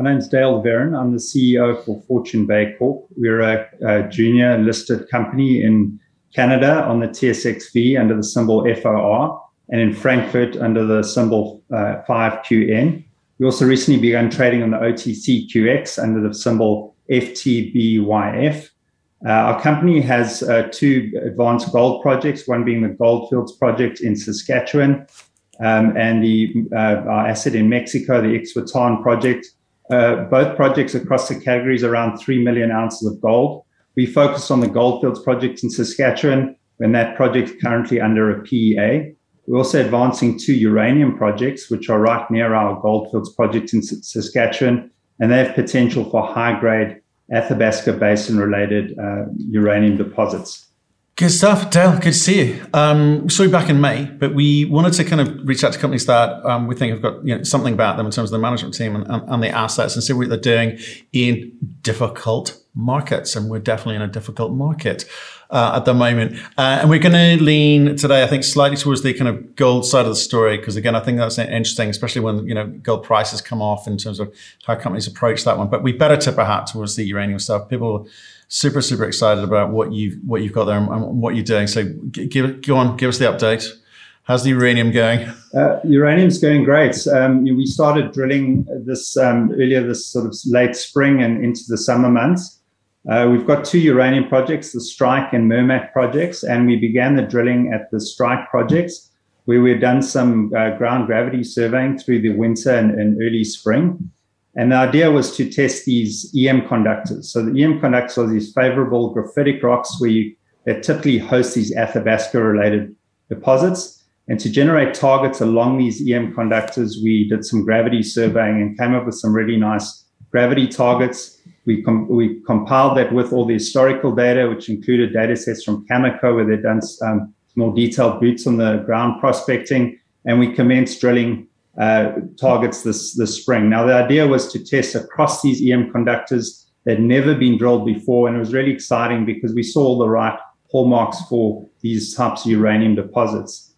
My name's Dale Verran. I'm the CEO for Fortune Bay Corp. We're a, a, junior listed company in Canada on the TSXV under the symbol FOR and in Frankfurt under the symbol uh, 5QN. We also recently began trading on the OTCQX under the symbol FTBYF. Uh, our company has uh, two advanced gold projects, one being the Goldfields project in Saskatchewan um, and the uh, our asset in Mexico, the Ixhuatán project. Uh, both projects across the categories around 3 million ounces of gold. We focus on the Goldfields project in Saskatchewan, and that project is currently under a PEA. We're also advancing two uranium projects, which are right near our Goldfields project in Saskatchewan, and they have potential for high grade Athabasca Basin related uh, uranium deposits. Good stuff, Dale. Good to see you. Um, saw you back in May, but we wanted to kind of reach out to companies that um, we think have got you know, something about them in terms of the management team and, and, and, the assets and see what they're doing in difficult markets. And we're definitely in a difficult market uh, at the moment. Uh, and we're going to lean today, I think, slightly towards the kind of gold side of the story, because again, I think that's interesting, especially when, you know, gold prices come off in terms of how companies approach that one. But we better tip our hat towards the uranium stuff. People super, super excited about what you've, what you've got there and, what you're doing. So give, go on, give us the update. How's the uranium going? Uh, uranium's going great. Um, we started drilling this um, earlier this sort of late spring and into the summer months. Uh, we've got two uranium projects, the Strike and Murmac projects, and we began the drilling at the Strike projects, where we've done some uh, ground gravity surveying through the winter and, and, early spring. And the idea was to test these EM conductors. So the EM conductors are these favorable graphitic rocks where you, that typically host these Athabasca-related deposits. And to generate targets along these EM conductors, we did some gravity surveying and came up with some really nice gravity targets we, com- we compiled that with all the historical data, which included data sets from Cameco, where they've done um, more detailed boots on the ground prospecting, and we commenced drilling uh, targets this, this spring. Now, the idea was to test across these EM conductors that had never been drilled before, and it was really exciting because we saw the right hallmarks for these types of uranium deposits.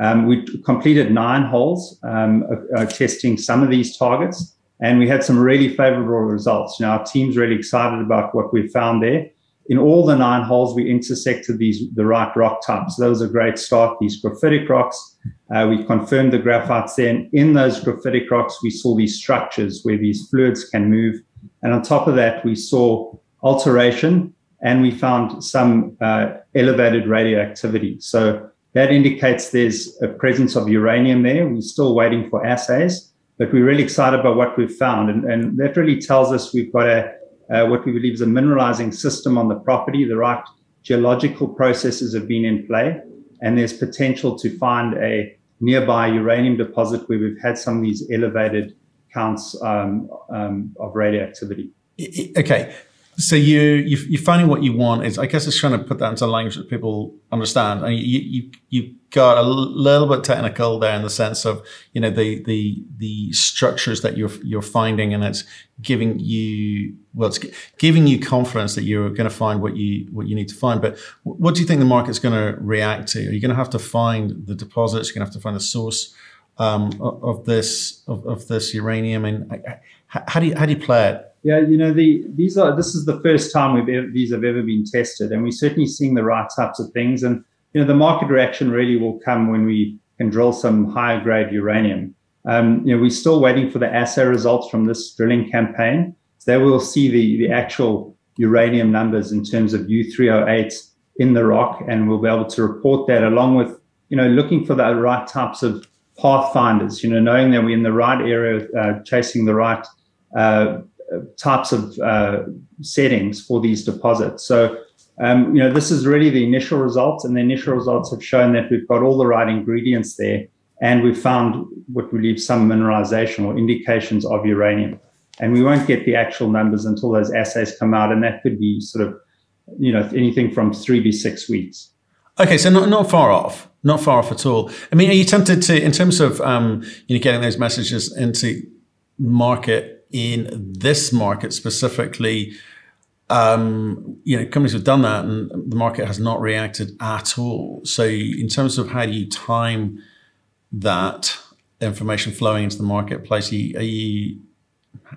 Um, we completed nine holes um, uh, testing some of these targets. And we had some really favorable results. Know, our team's really excited about what we found there. In all the nine holes, we intersected these the right rock types. Those are great start. These graphitic rocks, uh, we confirmed the graphites Then in those graphitic rocks, we saw these structures where these fluids can move. And on top of that, we saw alteration and we found some uh, elevated radioactivity. So that indicates there's a presence of uranium there. We're still waiting for assays but we're really excited about what we've found. And, and that really tells us we've got a, uh, what we believe is a mineralizing system on the property. The right geological processes have been in play, and there's potential to find a nearby uranium deposit where we've had some of these elevated counts um, um, of radioactivity. Okay, so you, you are finding what you want is I guess it's trying to put that into language that people understand. And you you you got a little bit technical there in the sense of you know the the the structures that you're you're finding, and it's giving you well, it's giving you confidence that you're going to find what you what you need to find. But what do you think the market's going to react to? Are you going to have to find the deposits? You're going to have to find the source um, of this of, of this uranium, and how do you how do you play it? Yeah, you know, the these are this is the first time we've ever, these have ever been tested, and we're certainly seeing the right types of things. And you know, the market reaction really will come when we can drill some higher grade uranium. Um, you know, we're still waiting for the assay results from this drilling campaign. So we'll see the the actual uranium numbers in terms of U3O8 in the rock, and we'll be able to report that along with you know looking for the right types of pathfinders. You know, knowing that we're in the right area, uh, chasing the right uh, types of uh, settings for these deposits. So, um, you know, this is really the initial results, and the initial results have shown that we've got all the right ingredients there, and we've found what we believe some mineralization or indications of uranium. And we won't get the actual numbers until those assays come out, and that could be sort of, you know, anything from three to six weeks. Okay, so not not far off, not far off at all. I mean, are you tempted to, in terms of um, you know, getting those messages into market in this market specifically, um, you know, companies have done that and the market has not reacted at all. So, in terms of how do you time that information flowing into the marketplace, are you, are you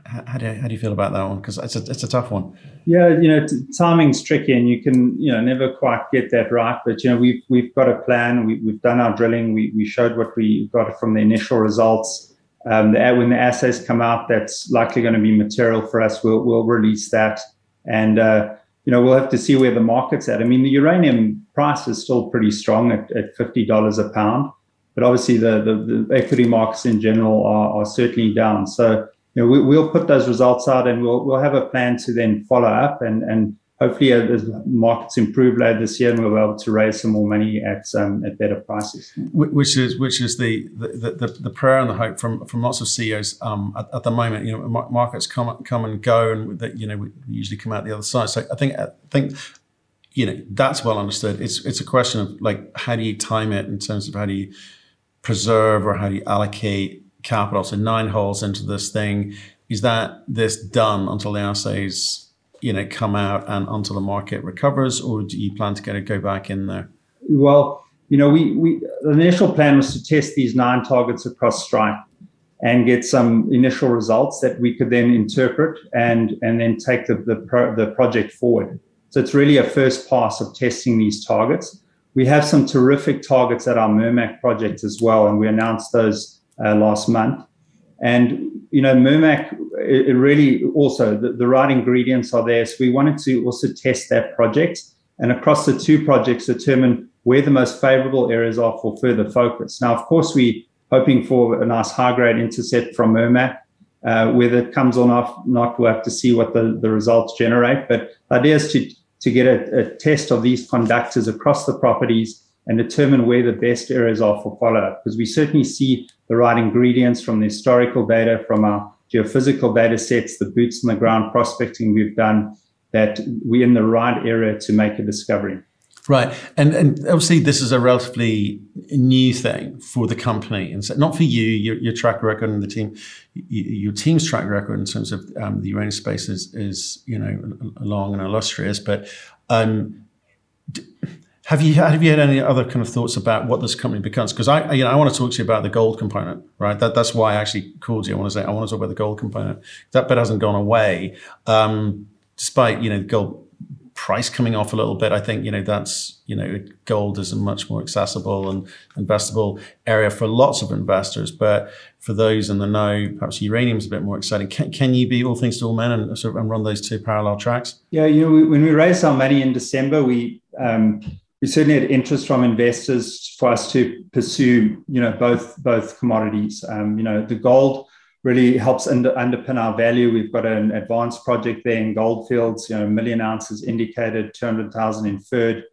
how do you, how do you feel about that one? Because it's a it's a tough one. Yeah, you know, t- timing's tricky, and you can you know never quite get that right. But you know, we've we've got a plan. We, we've done our drilling. We we showed what we got from the initial results. Um, the, when the assays come out, that's likely going to be material for us. We'll we'll release that, and uh, you know we'll have to see where the market's at. I mean, the uranium price is still pretty strong at, at fifty dollars a pound, but obviously the, the, the equity markets in general are, are certainly down. So you know, we, will put those results out and we'll, we'll have a plan to then follow up and, and hopefully as markets improve later this year and we'll be able to raise some more money at um, at better prices. Which is which is the the, the, the prayer and the hope from from lots of CEOs um, at, at, the moment. You know, markets come come and go, and you know we usually come out the other side. So I think I think you know that's well understood. It's it's a question of like how do you time it in terms of how do you preserve or how do you allocate capital, so nine holes into this thing. Is that this done until the assays, you know, come out and until the market recovers, or do you plan to get it go back in there? Well, you know, we, we the initial plan was to test these nine targets across Strike and get some initial results that we could then interpret and and then take the the, pro, the project forward. So it's really a first pass of testing these targets. We have some terrific targets at our Murmac project as well, and we announced those uh, last month. And, you know, Murmac, it, really also, the, the, right ingredients are there. So we wanted to also test that project and across the two projects determine where the most favorable areas are for further focus. Now, of course, we're hoping for a nice high grade intercept from Murmac. Uh, whether it comes or not, not, we'll have to see what the, the results generate. But the idea is to, to get a, a test of these conductors across the properties and determine where the best areas are for follow-up. Because we certainly see the right ingredients from the historical data, from our geophysical data sets, the boots on the ground prospecting we've done, that we're in the right area to make a discovery. Right, and and obviously this is a relatively new thing for the company, and so not for you, your, your track record and the team, your team's track record in terms of um, the uranium space is is you know long and illustrious, but um, have you have you had any other kind of thoughts about what this company becomes? Because I you know I want to talk to you about the gold component, right? That that's why I actually called you. I want to say I want to talk about the gold component. That bit hasn't gone away, um, despite you know gold price coming off a little bit. I think you know that's you know gold is a much more accessible and investable area for lots of investors. But for those in the know, perhaps uranium is a bit more exciting. Can, can you be all things to all men and sort of and run those two parallel tracks? Yeah, you know when we raised our money in December, we um, we certainly had interest from investors for us to pursue, you know, both both commodities. Um, you know, the gold really helps under, underpin our value. We've got an advanced project there in Goldfields, you know, a million ounces indicated, 200,000 inferred.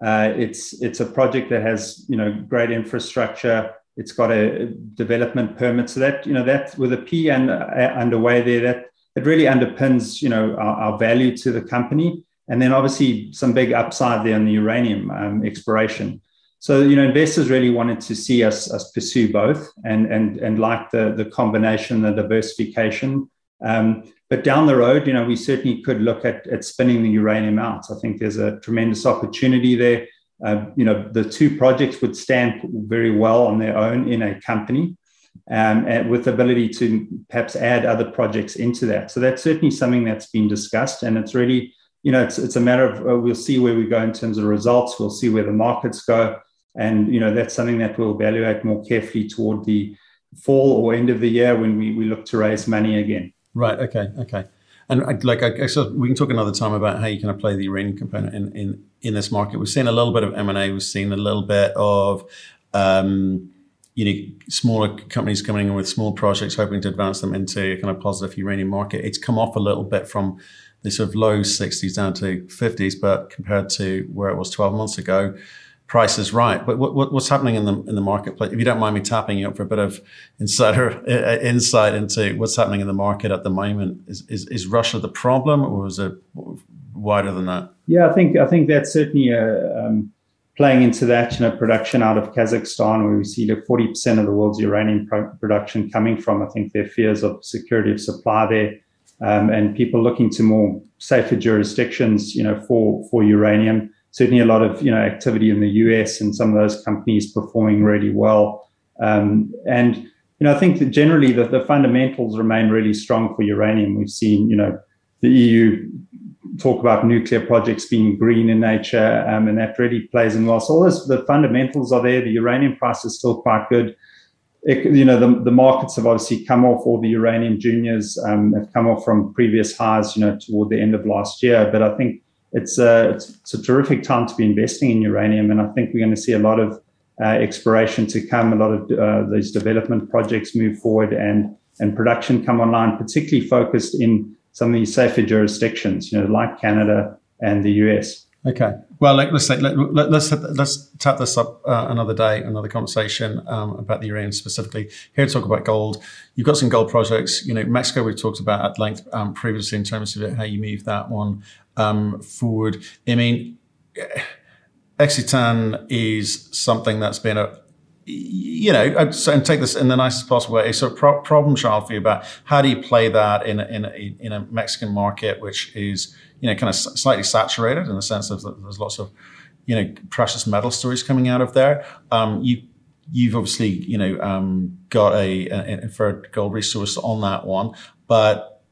Uh, it's it's a project that has you know great infrastructure. It's got a development permit, so that you know that with a P and uh, underway there, that it really underpins you know our, our value to the company and then obviously some big upside there on the uranium um, exploration. So you know, investors really wanted to see us, us pursue both, and and and like the the combination, the diversification. Um, but down the road, you know, we certainly could look at at spinning the uranium out. I think there's a tremendous opportunity there. Uh, you know, the two projects would stand very well on their own in a company, um, and with the ability to perhaps add other projects into that. So that's certainly something that's been discussed, and it's really you know, it's, it's a matter of uh, we'll see where we go in terms of results. We'll see where the markets go. And, you know, that's something that we'll evaluate more carefully toward the fall or end of the year when we, we look to raise money again. Right. Okay. Okay. And I, like I guess we can talk another time about how you kind of play the uranium component in, in, in this market. We've seen a little bit of M&A. We've seen a little bit of, um, you know, smaller companies coming in with small projects, hoping to advance them into a kind of positive uranium market. It's come off a little bit from the sort of low 60s down to 50s, but compared to where it was 12 months ago, price is right. But what, what, what's happening in the in the marketplace? If you don't mind me tapping you up for a bit of insider uh, insight into what's happening in the market at the moment, is, is, is Russia the problem, or is it wider than that? Yeah, I think I think that's certainly a, um, playing into that. You know, production out of Kazakhstan, where we see like 40% of the world's uranium pro- production coming from. I think there are fears of security of supply there um, and people looking to more safer jurisdictions, you know, for for uranium. Certainly, a lot of you know activity in the US and some of those companies performing really well. Um, and you know, I think that generally the, the fundamentals remain really strong for uranium. We've seen, you know, the EU talk about nuclear projects being green in nature, um, and that really plays in well. So all this, the fundamentals are there. The uranium price is still quite good. You know, the, the markets have obviously come off. All the uranium juniors um, have come off from previous highs, you know, toward the end of last year. But I think it's a, it's, it's a terrific time to be investing in uranium, and I think we're going to see a lot of uh, exploration to come, a lot of uh, these development projects move forward, and and production come online, particularly focused in some of these safer jurisdictions, you know, like Canada and the US. Okay. Well, let, us say, let, let, let's let's tap this up uh, another day, another conversation um, about the uranium specifically. Here to talk about gold. You've got some gold projects. You know, Mexico we've talked about at length um, previously in terms of how you move that one um, forward. I mean, Ixhuatán is something that's been a you know, and take this in the nicest possible way, a of pro- problem child for you about how do you play that in a, in a, in a Mexican market, which is, you know, kind of slightly saturated in the sense of there's lots of, you know, precious metal stories coming out of there. Um, you, you've obviously, you know, um, got a, an inferred gold resource on that one, but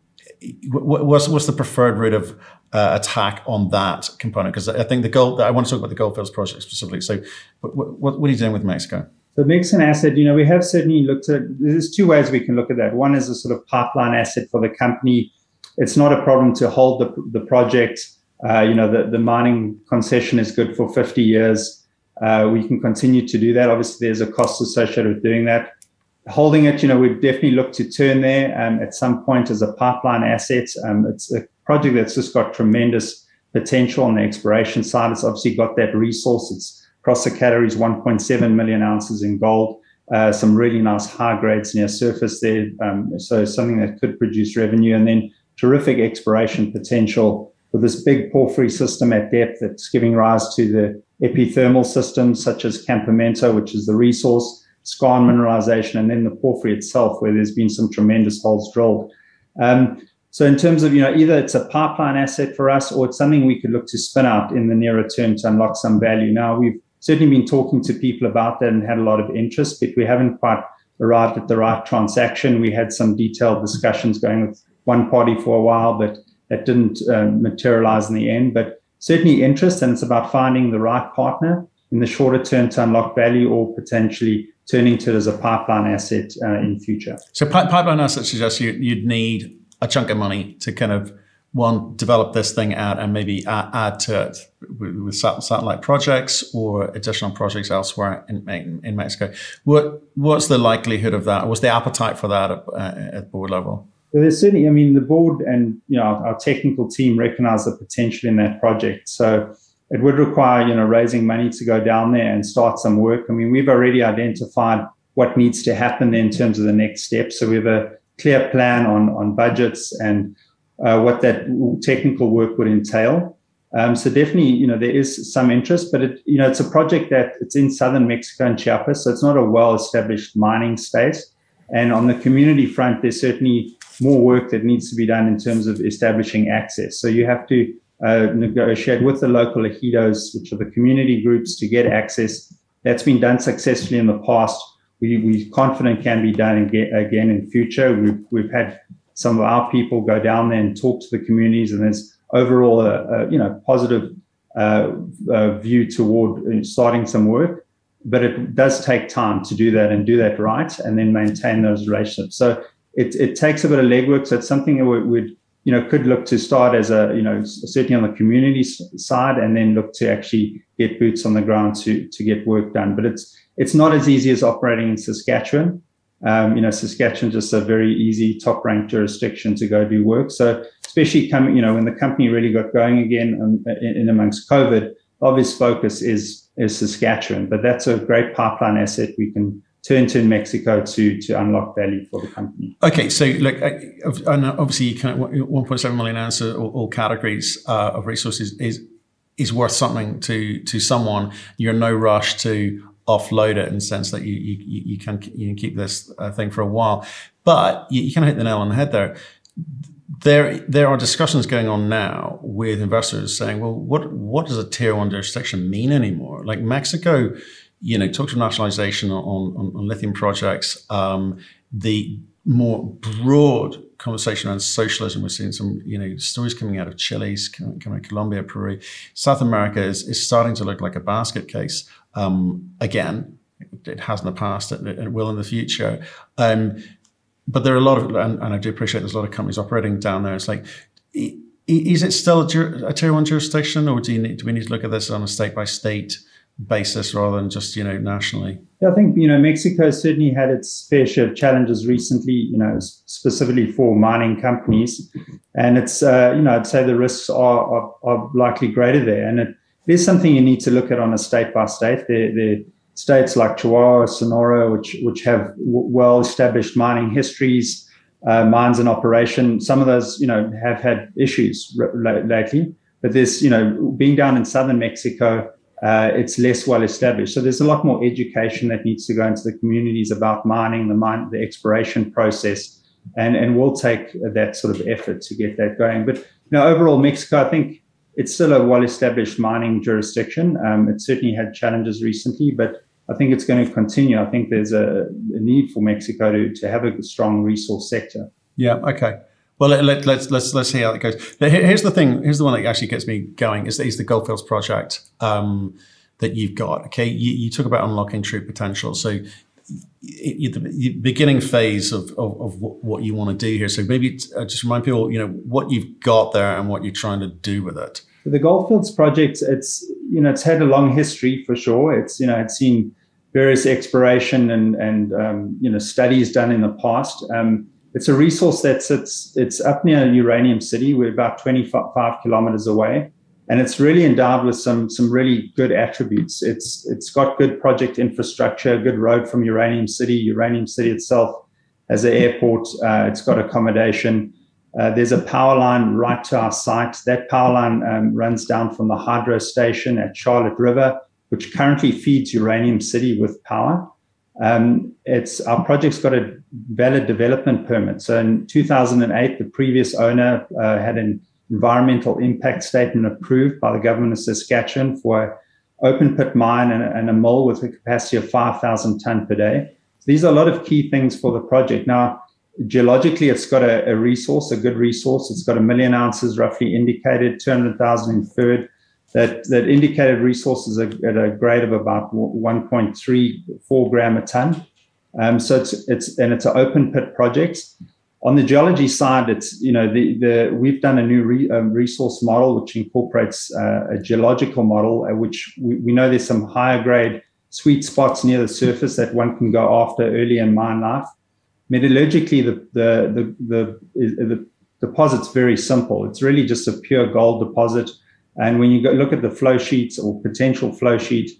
what's, what's the preferred route of uh, attack on that component? Because I think the gold, I want to talk about the Goldfields project specifically. So what, what, what are you doing with Mexico? The Mexican asset, you know, we have certainly looked at, there's two ways we can look at that. One is a sort of pipeline asset for the company. It's not a problem to hold the, the project. Uh, you know, the, the mining concession is good for 50 years. Uh, we can continue to do that. Obviously, there's a cost associated with doing that. Holding it, you know, we'd definitely look to turn there um, at some point as a pipeline asset. Um, it's a project that's just got tremendous potential on the exploration side. It's obviously got that resource. It's across the categories 1.7 million ounces in gold. Uh, some really nice high grades near surface there. Um, so something that could produce revenue and then terrific exploration potential with this big porphyry system at depth that's giving rise to the epithermal systems such as Campamento, which is the resource, skarn mineralization, and then the porphyry itself, where there's been some tremendous holes drilled. Um, so in terms of, you know, either it's a pipeline asset for us or it's something we could look to spin out in the nearer term to unlock some value. Now we've certainly been talking to people about that and had a lot of interest, but we haven't quite arrived at the right transaction. We had some detailed discussions going with one party for a while, but that didn't uh, materialize in the end. But certainly interest, and it's about finding the right partner in the shorter term to unlock value or potentially turning to it as a pipeline asset uh, in future. So pipeline asset suggests you, you'd need a chunk of money to kind of one develop this thing out and maybe add, add to it with, satellite projects or additional projects elsewhere in, in Mexico. What what's the likelihood of that? What's the appetite for that at, uh, at board level? Well, there's certainly. I mean, the board and you know our, our technical team recognise the potential in that project. So it would require you know raising money to go down there and start some work. I mean, we've already identified what needs to happen in terms of the next steps. So we have a clear plan on on budgets and uh, what that technical work would entail. Um, so definitely, you know, there is some interest, but it, you know, it's a project that it's in southern Mexico and Chiapas, so it's not a well-established mining space. And on the community front, there's certainly more work that needs to be done in terms of establishing access. So you have to uh, negotiate with the local ejidos, which are the community groups, to get access. That's been done successfully in the past. We, we're confident can be done again, again in future. We've, we've had some of our people go down there and talk to the communities, and there's overall a, a you know positive uh, uh, view toward uh, starting some work. But it does take time to do that and do that right, and then maintain those relationships. So it, it takes a bit of legwork. So it's something that we would you know could look to start as a you know certainly on the community side, and then look to actually get boots on the ground to to get work done. But it's it's not as easy as operating in Saskatchewan. Um, you know, Saskatchewan just a very easy top ranked jurisdiction to go do work. So especially coming, you know, when the company really got going again um, in, in, amongst COVID, obvious focus is is Saskatchewan. But that's a great pipeline asset we can turn to in Mexico to to unlock value for the company. Okay, so look, obviously, you can 1.7 million ounces, all, all categories uh, of resources is is worth something to to someone. You're no rush to offload it in the sense that you you, you can you can keep this uh, thing for a while. But you, you kind of hit the nail on the head there. There there are discussions going on now with investors saying, well, what what does a tier one jurisdiction mean anymore? Like Mexico, you know, talk to nationalization on, on, on lithium projects, um, the more broad conversation around socialism. We're seeing some, you know, stories coming out of Chile, coming, out of Colombia, Peru. South America is, is starting to look like a basket case um, again. It has in the past, it, it will in the future. Um, but there are a lot of, and, and, I do appreciate there's a lot of companies operating down there. It's like, is it still a, a tier one jurisdiction, or do, you need, do we need to look at this on a state by state basis rather than just you know nationally? Yeah, I think you know Mexico certainly had its fair share of challenges recently. You know, specifically for mining companies, and it's uh, you know I'd say the risks are, are, are likely greater there, and it is something you need to look at on a state by state. There, there states like Chihuahua, Sonora, which which have w- well established mining histories, uh, mines in operation. Some of those, you know, have had issues lately. But there's, you know, being down in southern Mexico, uh, it's less well established. So there's a lot more education that needs to go into the communities about mining, the mine, the exploration process, and and we'll take that sort of effort to get that going. But you know, overall, Mexico, I think it's still a well-established mining jurisdiction. Um, it certainly had challenges recently, but I think it's going to continue. I think there's a, a need for Mexico to, to have a strong resource sector. Yeah. Okay. Well, let, us let's, let's let's see how it goes. Here's the thing. Here's the one that actually gets me going. Is, is the Goldfields project um, that you've got? Okay, you, you, talk about unlocking true potential. So, the beginning phase of, of, of, what you want to do here. So maybe uh, just remind people, you know, what you've got there and what you're trying to do with it. The Goldfields project, it's you know, it's had a long history for sure. It's you know, it's seen various exploration and and um, you know studies done in the past. Um, it's a resource that sits it's up near Uranium City. We're about 25 kilometers away, and it's really endowed with some some really good attributes. It's it's got good project infrastructure, good road from Uranium City. Uranium City itself has an airport. Uh, it's got accommodation. Uh, there's a power line right to our site. That power line um, runs down from the hydro station at Charlot River, which currently feeds Uranium City with power. Um, it's our project's got a valid development permit. So in 2008, the previous owner uh, had an environmental impact statement approved by the government of Saskatchewan for an open pit mine and, and a mill with a capacity of 5,000 ton per day. So these are a lot of key things for the project. Now, geologically, it's got a, a resource, a good resource. It's got a million ounces roughly indicated, 200,000 inferred. That, that indicated resources at a grade of about 1.34 gram a ton. Um, so it's it's and it's an open pit project. On the geology side, it's you know the the we've done a new re, um, resource model which incorporates uh, a geological model, uh, which we, we know there's some higher grade sweet spots near the surface that one can go after early in mine life. Metallurgically, the the the the, the deposit's very simple. It's really just a pure gold deposit. And when you go look at the flow sheets or potential flow sheet,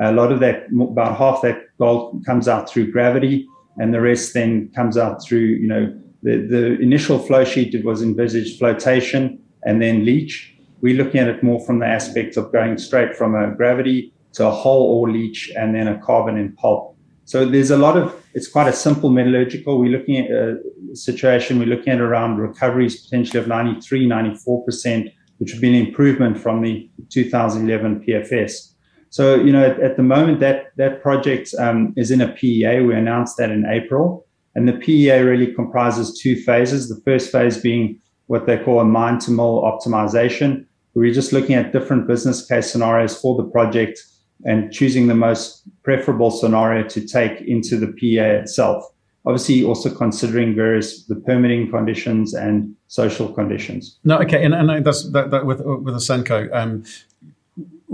a lot of that, about half that gold comes out through gravity, and the rest then comes out through, you know, the, the initial flow sheet, it was envisaged flotation and then leach. We're looking at it more from the aspect of going straight from a gravity to a whole ore leach and then a carbon in pulp. So there's a lot of, it's quite a simple metallurgical. We're looking at a situation, we're looking at around recoveries potentially of 93, 94%, which would be an improvement from the 2011 PFS. So, you know, at, at the moment that that project um, is in a PEA. We announced that in April. And the PEA really comprises two phases. The first phase being what they call a mine to mill optimization. Where you're just looking at different business case scenarios for the project and choosing the most preferable scenario to take into the PEA itself. Obviously, also considering various the permitting conditions and social conditions. No, okay, and, and that's that, that with with Ausenco. Um,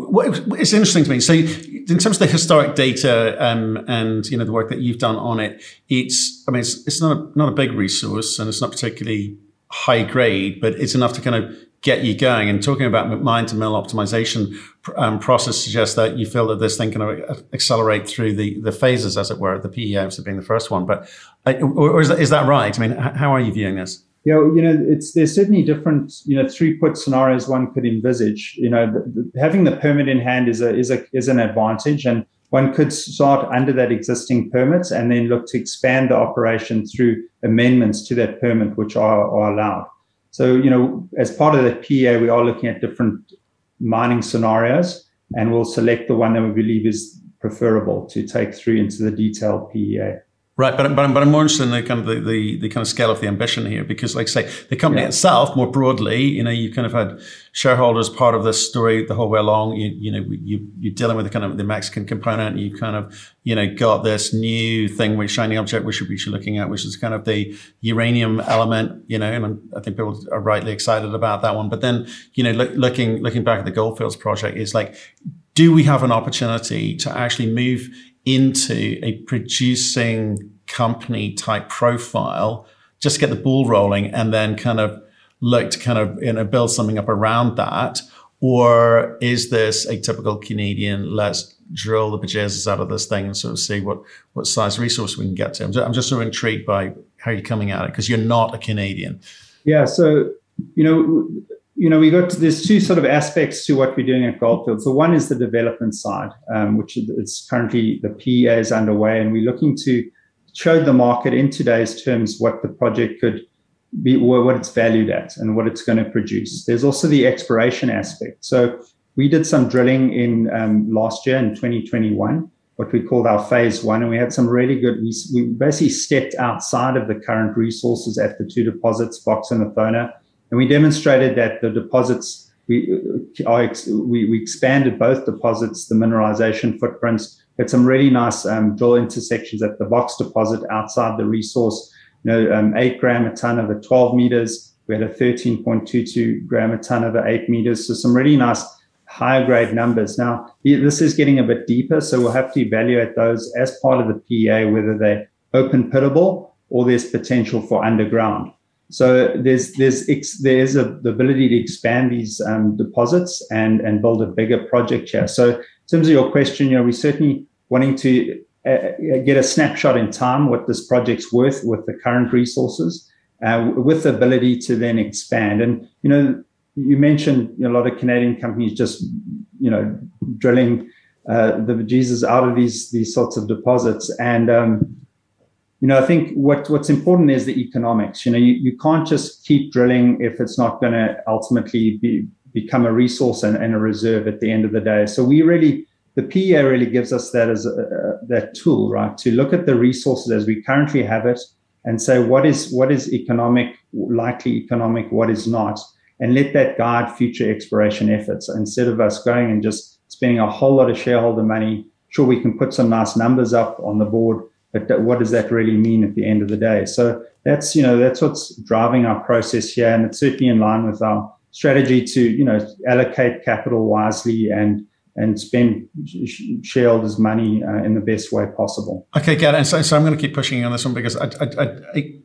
it's interesting to me. So, in terms of the historic data um, and you know the work that you've done on it, it's I mean it's, it's not a, not a big resource and it's not particularly high grade, but it's enough to kind of get you going. And talking about mine to mill optimization um, process suggests that you feel that this thing can accelerate through the the phases, as it were. The obviously being the first one, but uh, or is that, is that right? I mean, how are you viewing this? Yeah, you know, it's there's certainly different, you know, throughput scenarios one could envisage. You know, the, the, having the permit in hand is a is a is an advantage, and one could start under that existing permit and then look to expand the operation through amendments to that permit, which are, are allowed. So, you know, as part of the PEA, we are looking at different mining scenarios, and we'll select the one that we believe is preferable to take through into the detailed PEA. Right, but, but, but I'm more interested in the kind of the, the, the, kind of scale of the ambition here because, like I say, the company yeah. itself, more broadly, you know, you kind of had shareholders part of this story the whole way along. You, you know, you, you're dealing with the kind of the Mexican component. You kind of, you know, got this new thing with shiny object, which we should be looking at, which is kind of the uranium element, you know, and I think people are rightly excited about that one. But then, you know, look, looking looking back at the Goldfields project, is like, do we have an opportunity to actually move into a producing company type profile, just get the ball rolling and then kind of look to kind of you know build something up around that? Or is this a typical Canadian, let's drill the bejesus out of this thing and sort of see what, what size resource we can get to? I'm just, I'm just sort of intrigued by how you're coming at it because you're not a Canadian. Yeah. So, you know, you know, we got there's two sort of aspects to what we're doing at Goldfield. So one is the development side, um, which is currently the PEA is underway, and we're looking to show the market in today's terms what the project could be, what it's valued at, and what it's going to produce. There's also the exploration aspect. So we did some drilling in um, last year in 2021, what we called our phase one, and we had some really good. We, we basically stepped outside of the current resources at the two deposits, Box and Athona and we demonstrated that the deposits, we, uh, are, we, we expanded both deposits, the mineralization footprints, had some really nice um, drill intersections at the Box deposit outside the resource, you know, um, 8 gram a ton over 12 meters. We had a 13.22 gram a ton over 8 meters. So some really nice higher grade numbers. Now, this is getting a bit deeper, so we'll have to evaluate those as part of the PEA, whether they're open pittable or there's potential for underground. So there's there's there's a, the ability to expand these um, deposits and and build a bigger project here. So in terms of your question, you know, we're certainly wanting to uh, uh, get a snapshot in time what this project's worth with the current resources, uh, with the ability to then expand. And you know, you mentioned you know, a lot of Canadian companies just you know drilling uh, the Jesus out of these these sorts of deposits and um, you know, I think what what's important is the economics. You know, you, you can't just keep drilling if it's not going to ultimately be become a resource and, and, a reserve at the end of the day. So we really, the PEA really gives us that as a, that tool, right, to look at the resources as we currently have it and say what is what is economic, likely economic, what is not, and let that guide future exploration efforts instead of us going and just spending a whole lot of shareholder money. Sure, we can put some nice numbers up on the board but what does that really mean at the end of the day? So that's you know that's what's driving our process here, and it's certainly in line with our strategy to you know allocate capital wisely and and spend shareholders' money uh, in the best way possible. Okay, it. And so, so I'm going to keep pushing on this one because I, I, I,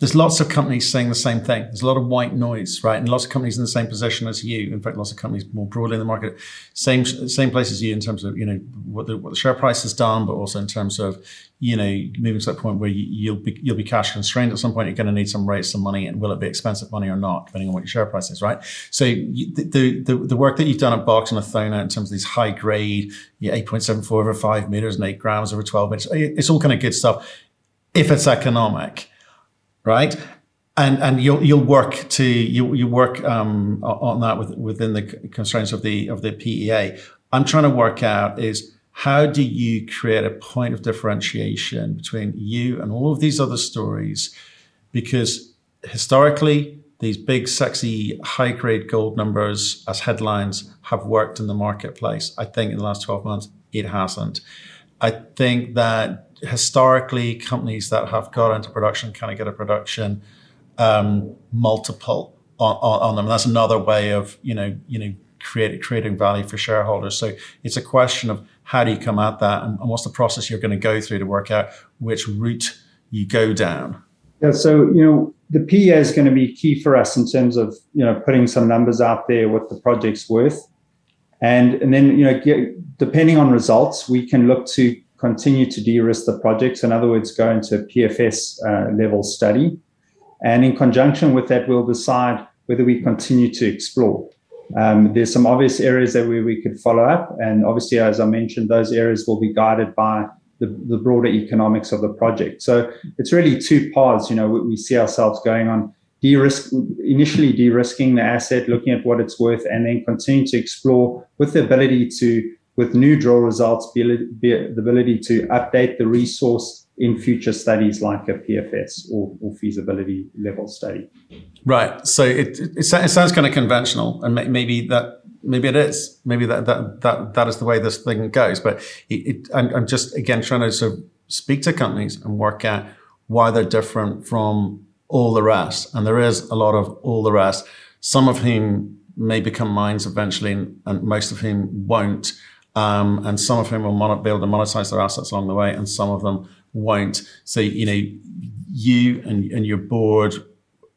there's lots of companies saying the same thing. There's a lot of white noise, right? And lots of companies in the same position as you. In fact, lots of companies more broadly in the market, same same place as you in terms of you know what the, what the share price has done, but also in terms of you know moving to that point where you, will be you'll be cash constrained at some point. You're going to need some raise some money, and will it be expensive money or not, depending on what your share price is, right? So you, the, the the work that you've done at Box and Athona in terms of these high grade, yeah, 8.74 over five meters and eight grams over 12 meters, it's all kind of good stuff if it's economic right? And and you'll you'll work to you you work um, on that with, within the constraints of the of the PEA. I'm trying to work out is how do you create a point of differentiation between you and all of these other stories? Because historically, these big, sexy, high grade gold numbers as headlines have worked in the marketplace. I think in the last 12 months, it hasn't. I think that historically companies that have got into production kind of get a production um, multiple on, on, on, them. That's another way of you know you know create, creating value for shareholders. So it's a question of how do you come at that, and, and what's the process you're going to go through to work out which route you go down. Yeah, so you know the PEA is going to be key for us in terms of you know putting some numbers out there, what the project's worth, and and then you know get, depending on results, we can look to continue to de-risk the projects. In other words, go into a PFS uh, level study. And in conjunction with that, we'll decide whether we continue to explore. Um, there's some obvious areas that we, we could follow up. And obviously, as I mentioned, those areas will be guided by the, the broader economics of the project. So it's really two paths. You know, we, we see ourselves going on de-risk, initially de-risking the asset, looking at what it's worth, and then continue to explore with the ability to with new drill results, be, be the ability to update the resource in future studies like a PFS or, or feasibility level study. Right. So it, it, it sounds kind of conventional, and maybe that maybe it is. Maybe that that that, that is the way this thing goes. But it, I'm, I'm just again trying to sort of speak to companies and work out why they're different from all the rest. And there is a lot of all the rest. Some of whom may become mines eventually, and, and most of whom won't. Um, and some of whom will mon- be able to monetize their assets along the way, and some of them won't. So you know, you and, and your board,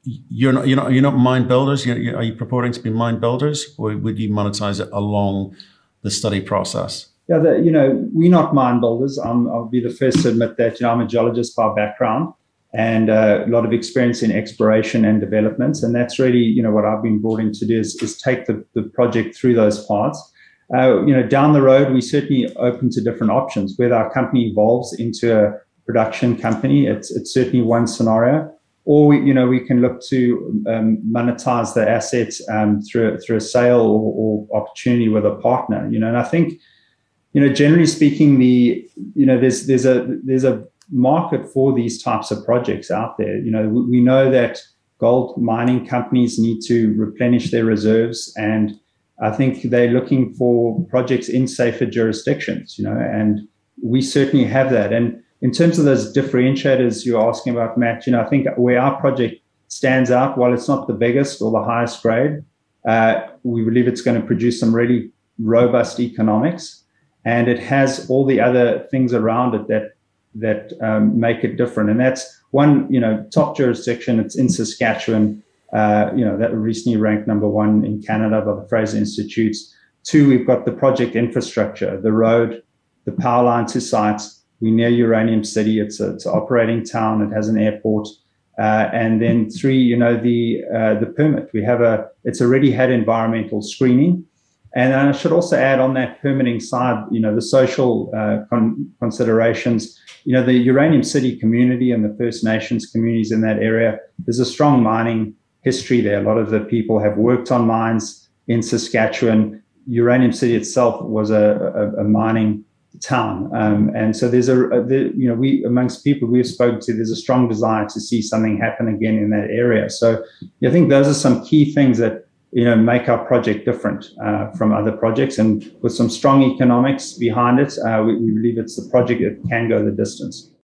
you're not you're not you're not mine builders. You're, you're, are you purporting to be mind builders, or would you monetize it along the study process? Yeah, the, you know, we're not mind builders. I'm, I'll be the first to admit that. You know, I'm a geologist by background and uh, a lot of experience in exploration and developments, And that's really, you know, what I've been brought in to do is, is take the, the project through those parts. Uh, you know, down the road, we certainly open to different options. Whether our company evolves into a production company, it's, it's certainly one scenario. Or we, you know, we can look to um, monetize the assets um, through through a sale or, or, opportunity with a partner. You know, and I think, you know, generally speaking, the you know, there's there's a there's a market for these types of projects out there. You know, we, we know that gold mining companies need to replenish their reserves and I think they're looking for projects in safer jurisdictions, you know, and we certainly have that. And in terms of those differentiators you're asking about, Matt, you know, I think where our project stands out, while it's not the biggest or the highest grade, uh, we believe it's going to produce some really robust economics, and it has all the other things around it that that um, make it different. And that's one, you know, top jurisdiction. It's in Saskatchewan. Uh, you know, that recently ranked number one in Canada by the Fraser Institutes. Two, we've got the project infrastructure, the road, the power line to sites. We're near Uranium City. It's, a, it's an operating town. It has an airport. Uh, and then three, you know, the uh, the permit. We have a. It's already had environmental screening, and I should also add on that permitting side, you know, the social uh, con- considerations. You know, the Uranium City community and the First Nations communities in that area. There's a strong mining history there. A lot of the people have worked on mines in Saskatchewan. Uranium City itself was a, a, a mining town, um, and so there's a, a the, you know we amongst people we've spoken to, there's a strong desire to see something happen again in that area. So I think those are some key things that you know make our project different uh, from other projects, and with some strong economics behind it, uh, we, we believe it's the project that can go the distance.